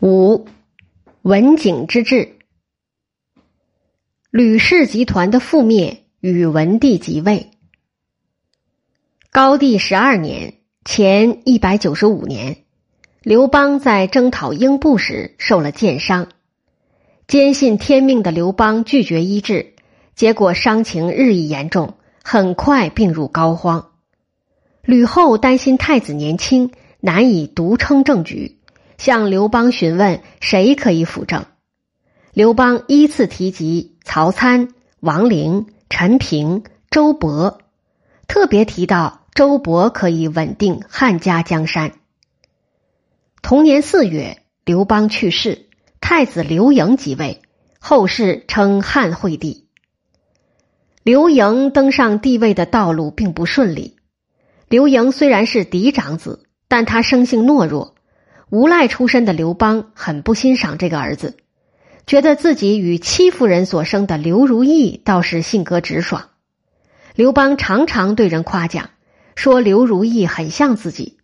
五，文景之治。吕氏集团的覆灭与文帝即位。高帝十二年（前一百九十五年），刘邦在征讨英布时受了箭伤，坚信天命的刘邦拒绝医治，结果伤情日益严重，很快病入膏肓。吕后担心太子年轻，难以独撑政局。向刘邦询问谁可以辅政，刘邦依次提及曹参、王陵、陈平、周勃，特别提到周勃可以稳定汉家江山。同年四月，刘邦去世，太子刘盈即位，后世称汉惠帝。刘盈登上帝位的道路并不顺利。刘盈虽然是嫡长子，但他生性懦弱。无赖出身的刘邦很不欣赏这个儿子，觉得自己与戚夫人所生的刘如意倒是性格直爽。刘邦常常对人夸奖，说刘如意很像自己，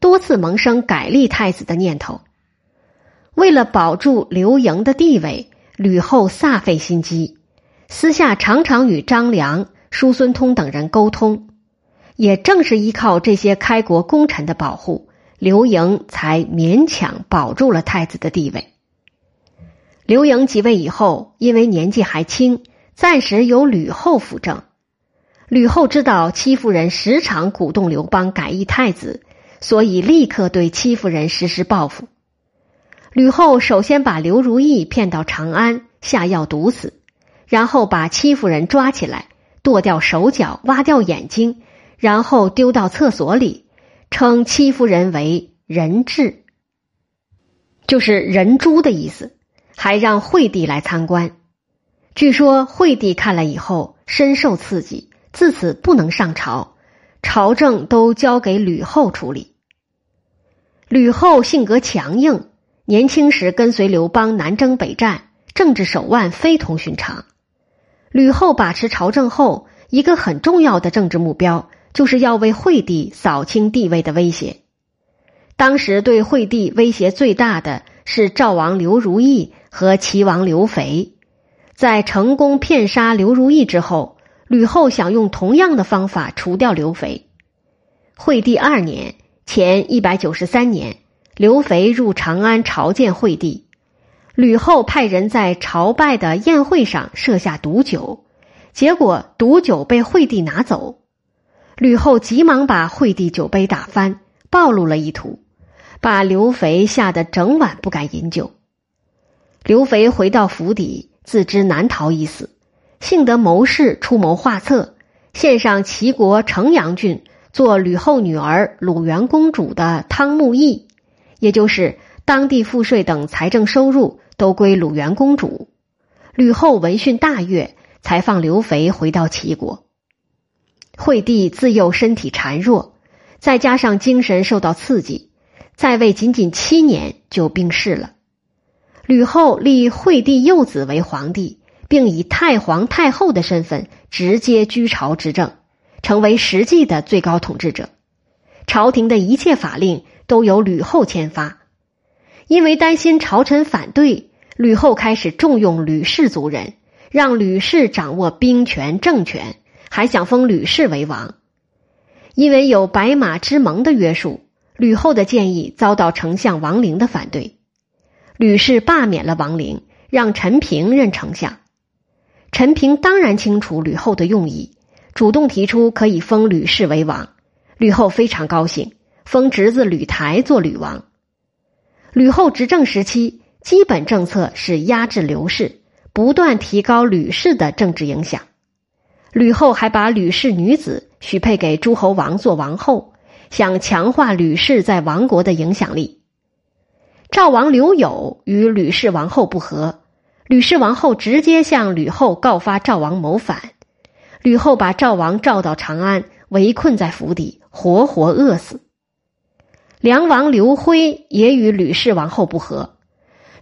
多次萌生改立太子的念头。为了保住刘盈的地位，吕后煞费心机，私下常常与张良、叔孙通等人沟通。也正是依靠这些开国功臣的保护。刘盈才勉强保住了太子的地位。刘盈即位以后，因为年纪还轻，暂时由吕后辅政。吕后知道戚夫人时常鼓动刘邦改易太子，所以立刻对戚夫人实施报复。吕后首先把刘如意骗到长安，下药毒死，然后把戚夫人抓起来，剁掉手脚，挖掉眼睛，然后丢到厕所里。称戚夫人为人质，就是人猪的意思，还让惠帝来参观。据说惠帝看了以后深受刺激，自此不能上朝，朝政都交给吕后处理。吕后性格强硬，年轻时跟随刘邦南征北战，政治手腕非同寻常。吕后把持朝政后，一个很重要的政治目标。就是要为惠帝扫清帝位的威胁。当时对惠帝威胁最大的是赵王刘如意和齐王刘肥。在成功骗杀刘如意之后，吕后想用同样的方法除掉刘肥。惠帝二年（前一百九十三年），刘肥入长安朝见惠帝，吕后派人在朝拜的宴会上设下毒酒，结果毒酒被惠帝拿走。吕后急忙把惠帝酒杯打翻，暴露了意图，把刘肥吓得整晚不敢饮酒。刘肥回到府邸，自知难逃一死，幸得谋士出谋划策，献上齐国城阳郡做吕后女儿鲁元公主的汤沐邑，也就是当地赋税等财政收入都归鲁元公主。吕后闻讯大悦，才放刘肥回到齐国。惠帝自幼身体孱弱，再加上精神受到刺激，在位仅仅七年就病逝了。吕后立惠帝幼子为皇帝，并以太皇太后的身份直接居朝执政，成为实际的最高统治者。朝廷的一切法令都由吕后签发。因为担心朝臣反对，吕后开始重用吕氏族人，让吕氏掌握兵权政权。还想封吕氏为王，因为有白马之盟的约束，吕后的建议遭到丞相王陵的反对。吕氏罢免了王陵，让陈平任丞相。陈平当然清楚吕后的用意，主动提出可以封吕氏为王。吕后非常高兴，封侄子吕台做吕王。吕后执政时期，基本政策是压制刘氏，不断提高吕氏的政治影响。吕后还把吕氏女子许配给诸侯王做王后，想强化吕氏在王国的影响力。赵王刘友与吕氏王后不和，吕氏王后直接向吕后告发赵王谋反，吕后把赵王召到长安，围困在府邸，活活饿死。梁王刘辉也与吕氏王后不和，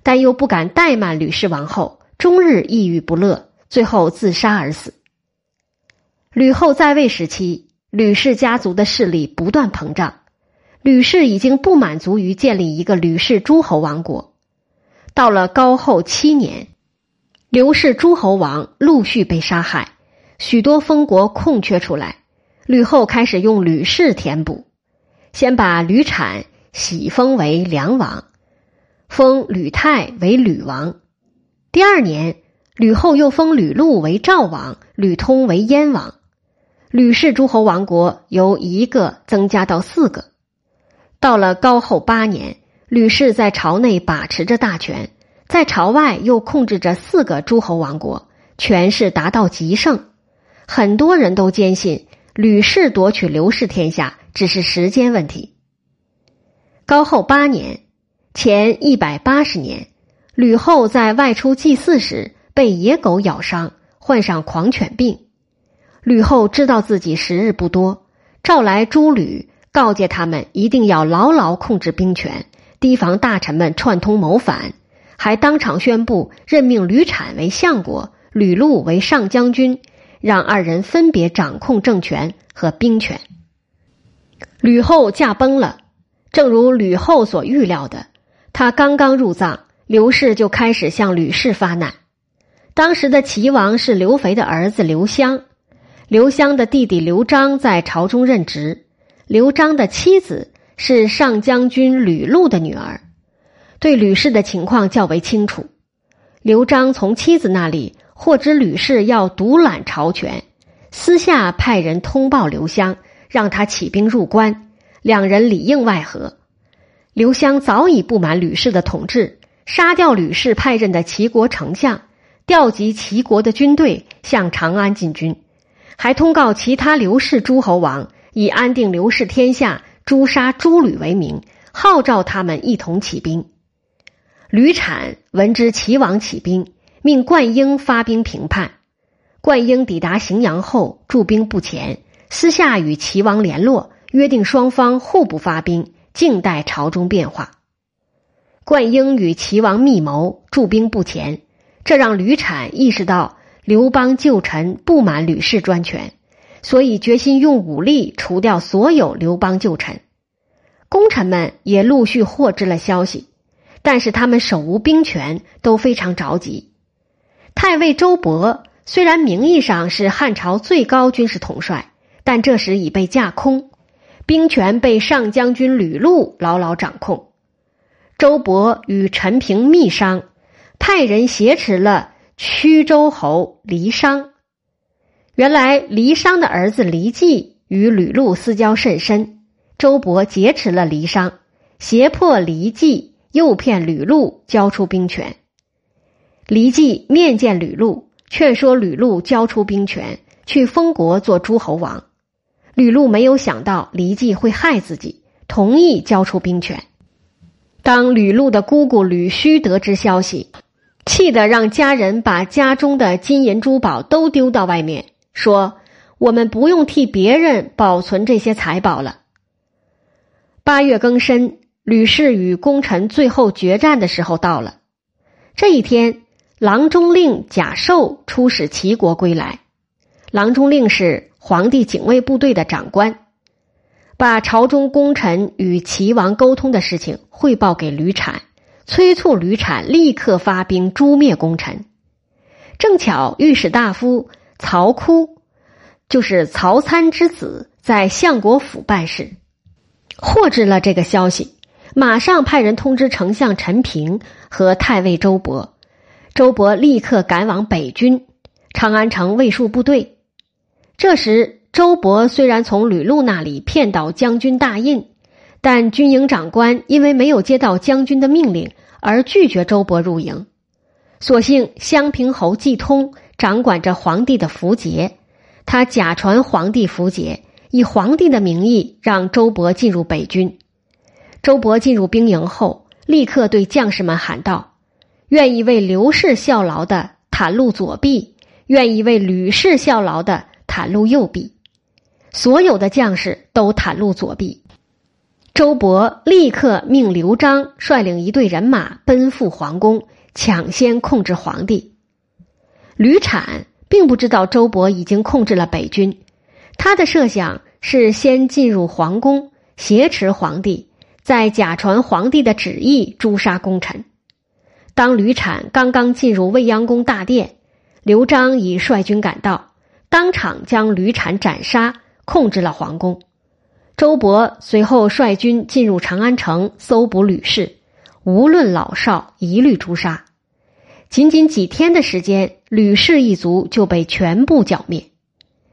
但又不敢怠慢吕氏王后，终日抑郁不乐，最后自杀而死。吕后在位时期，吕氏家族的势力不断膨胀。吕氏已经不满足于建立一个吕氏诸侯王国，到了高后七年，刘氏诸侯王陆续被杀害，许多封国空缺出来，吕后开始用吕氏填补，先把吕产喜封为梁王，封吕泰为吕王。第二年，吕后又封吕禄为赵王，吕通为燕王。吕氏诸侯王国由一个增加到四个。到了高后八年，吕氏在朝内把持着大权，在朝外又控制着四个诸侯王国，权势达到极盛。很多人都坚信吕氏夺取刘氏天下只是时间问题。高后八年，前一百八十年，吕后在外出祭祀时被野狗咬伤，患上狂犬病。吕后知道自己时日不多，召来诸吕，告诫他们一定要牢牢控制兵权，提防大臣们串通谋反，还当场宣布任命吕产为相国，吕禄为上将军，让二人分别掌控政权和兵权。吕后驾崩了，正如吕后所预料的，她刚刚入葬，刘氏就开始向吕氏发难。当时的齐王是刘肥的儿子刘襄。刘襄的弟弟刘璋在朝中任职，刘璋的妻子是上将军吕禄的女儿，对吕氏的情况较为清楚。刘璋从妻子那里获知吕氏要独揽朝权，私下派人通报刘襄，让他起兵入关，两人里应外合。刘襄早已不满吕氏的统治，杀掉吕氏派任的齐国丞相，调集齐国的军队向长安进军。还通告其他刘氏诸侯王，以安定刘氏天下、诛杀诸吕为名，号召他们一同起兵。吕产闻知齐王起兵，命灌婴发兵平叛。灌婴抵达荥阳后，驻兵不前，私下与齐王联络，约定双方互不发兵，静待朝中变化。灌婴与齐王密谋，驻兵不前，这让吕产意识到。刘邦旧臣不满吕氏专权，所以决心用武力除掉所有刘邦旧臣。功臣们也陆续获知了消息，但是他们手无兵权，都非常着急。太尉周勃虽然名义上是汉朝最高军事统帅，但这时已被架空，兵权被上将军吕禄牢牢掌控。周勃与陈平密商，派人挟持了。曲周侯黎商，原来黎商的儿子黎季与吕禄私交甚深，周勃劫持了黎商，胁迫黎季诱骗吕禄交出兵权。黎季面见吕禄，劝说吕禄交出兵权，去封国做诸侯王。吕禄没有想到黎季会害自己，同意交出兵权。当吕禄的姑姑吕须得知消息。气得让家人把家中的金银珠宝都丢到外面，说：“我们不用替别人保存这些财宝了。”八月庚申，吕氏与功臣最后决战的时候到了。这一天，郎中令贾寿出使齐国归来。郎中令是皇帝警卫部队的长官，把朝中功臣与齐王沟通的事情汇报给吕产。催促吕产立刻发兵诛灭功臣。正巧御史大夫曹窟，就是曹参之子，在相国府办事，获知了这个消息，马上派人通知丞相陈平和太尉周勃。周勃立刻赶往北军，长安城卫戍部队。这时，周勃虽然从吕禄那里骗到将军大印。但军营长官因为没有接到将军的命令，而拒绝周勃入营。所幸襄平侯季通掌管着皇帝的符节，他假传皇帝符节，以皇帝的名义让周勃进入北军。周勃进入兵营后，立刻对将士们喊道：“愿意为刘氏效劳的，袒露左臂；愿意为吕氏效劳的，袒露右臂。”所有的将士都袒露左臂。周勃立刻命刘璋率领一队人马奔赴皇宫，抢先控制皇帝。吕产并不知道周勃已经控制了北军，他的设想是先进入皇宫，挟持皇帝，再假传皇帝的旨意诛杀功臣。当吕产刚刚进入未央宫大殿，刘璋已率军赶到，当场将吕产斩杀，控制了皇宫。周勃随后率军进入长安城，搜捕吕氏，无论老少，一律诛杀。仅仅几天的时间，吕氏一族就被全部剿灭。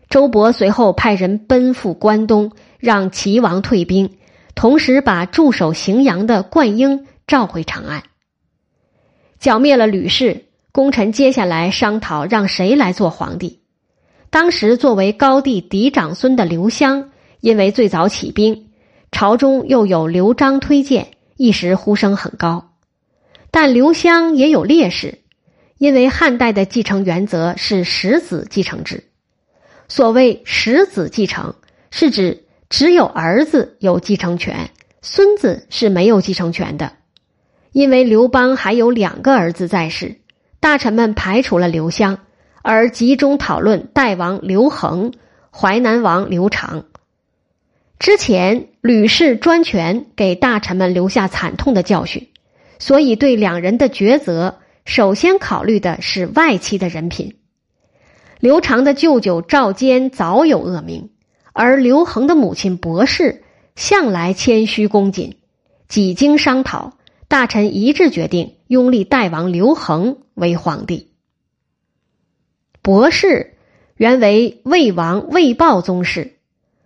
周勃随后派人奔赴关东，让齐王退兵，同时把驻守荥阳的灌婴召回长安。剿灭了吕氏，功臣接下来商讨让谁来做皇帝。当时作为高帝嫡长孙的刘襄，因为最早起兵，朝中又有刘璋推荐，一时呼声很高。但刘襄也有劣势。因为汉代的继承原则是十子继承制，所谓十子继承，是指只有儿子有继承权，孙子是没有继承权的。因为刘邦还有两个儿子在世，大臣们排除了刘襄，而集中讨论代王刘恒、淮南王刘长。之前吕氏专权，给大臣们留下惨痛的教训，所以对两人的抉择。首先考虑的是外戚的人品。刘长的舅舅赵坚早有恶名，而刘恒的母亲博氏向来谦虚恭谨。几经商讨，大臣一致决定拥立代王刘恒为皇帝。博氏原为魏王魏豹宗室，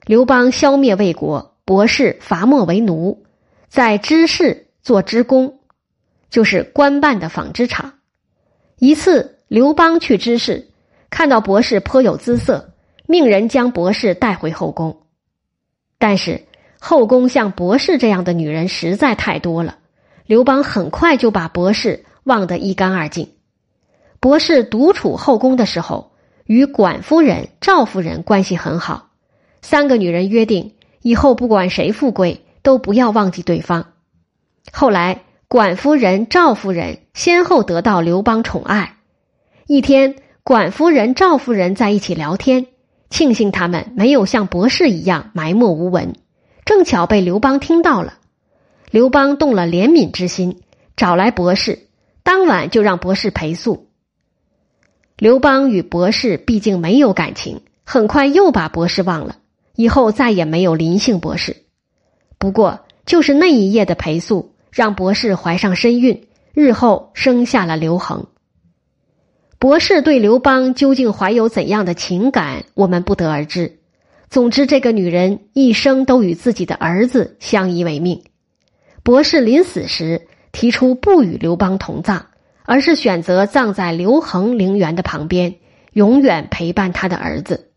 刘邦消灭魏国，博士伐没为奴，在知氏做织工。就是官办的纺织厂。一次，刘邦去知事，看到博士颇有姿色，命人将博士带回后宫。但是后宫像博士这样的女人实在太多了，刘邦很快就把博士忘得一干二净。博士独处后宫的时候，与管夫人、赵夫人关系很好，三个女人约定以后不管谁富贵，都不要忘记对方。后来。管夫人、赵夫人先后得到刘邦宠爱。一天，管夫人、赵夫人在一起聊天，庆幸他们没有像博士一样埋没无闻。正巧被刘邦听到了，刘邦动了怜悯之心，找来博士，当晚就让博士陪宿。刘邦与博士毕竟没有感情，很快又把博士忘了，以后再也没有林姓博士。不过，就是那一夜的陪宿。让博士怀上身孕，日后生下了刘恒。博士对刘邦究竟怀有怎样的情感，我们不得而知。总之，这个女人一生都与自己的儿子相依为命。博士临死时提出不与刘邦同葬，而是选择葬在刘恒陵园的旁边，永远陪伴他的儿子。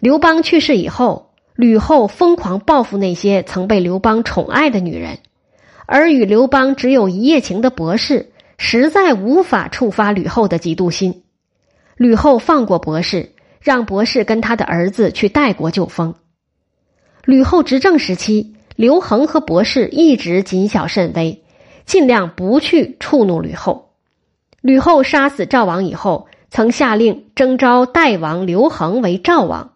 刘邦去世以后，吕后疯狂报复那些曾被刘邦宠爱的女人。而与刘邦只有一夜情的博士，实在无法触发吕后的嫉妒心。吕后放过博士，让博士跟他的儿子去代国就封。吕后执政时期，刘恒和博士一直谨小慎微，尽量不去触怒吕后。吕后杀死赵王以后，曾下令征召代王刘恒为赵王。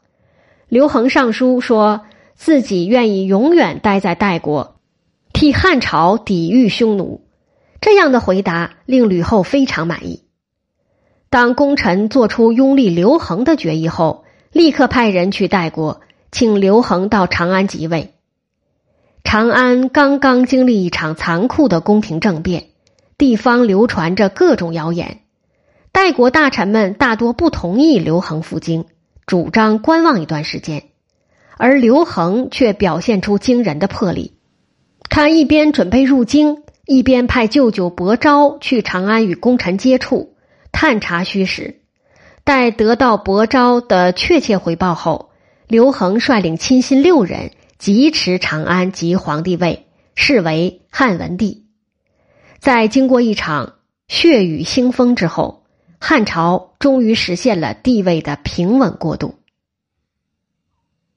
刘恒上书说自己愿意永远待在代国。替汉朝抵御匈奴，这样的回答令吕后非常满意。当功臣做出拥立刘恒的决议后，立刻派人去代国，请刘恒到长安即位。长安刚刚经历一场残酷的宫廷政变，地方流传着各种谣言，代国大臣们大多不同意刘恒赴京，主张观望一段时间，而刘恒却表现出惊人的魄力。他一边准备入京，一边派舅舅伯昭去长安与功臣接触，探查虚实。待得到伯昭的确切回报后，刘恒率领亲信六人疾驰长安即皇帝位，是为汉文帝。在经过一场血雨腥风之后，汉朝终于实现了地位的平稳过渡。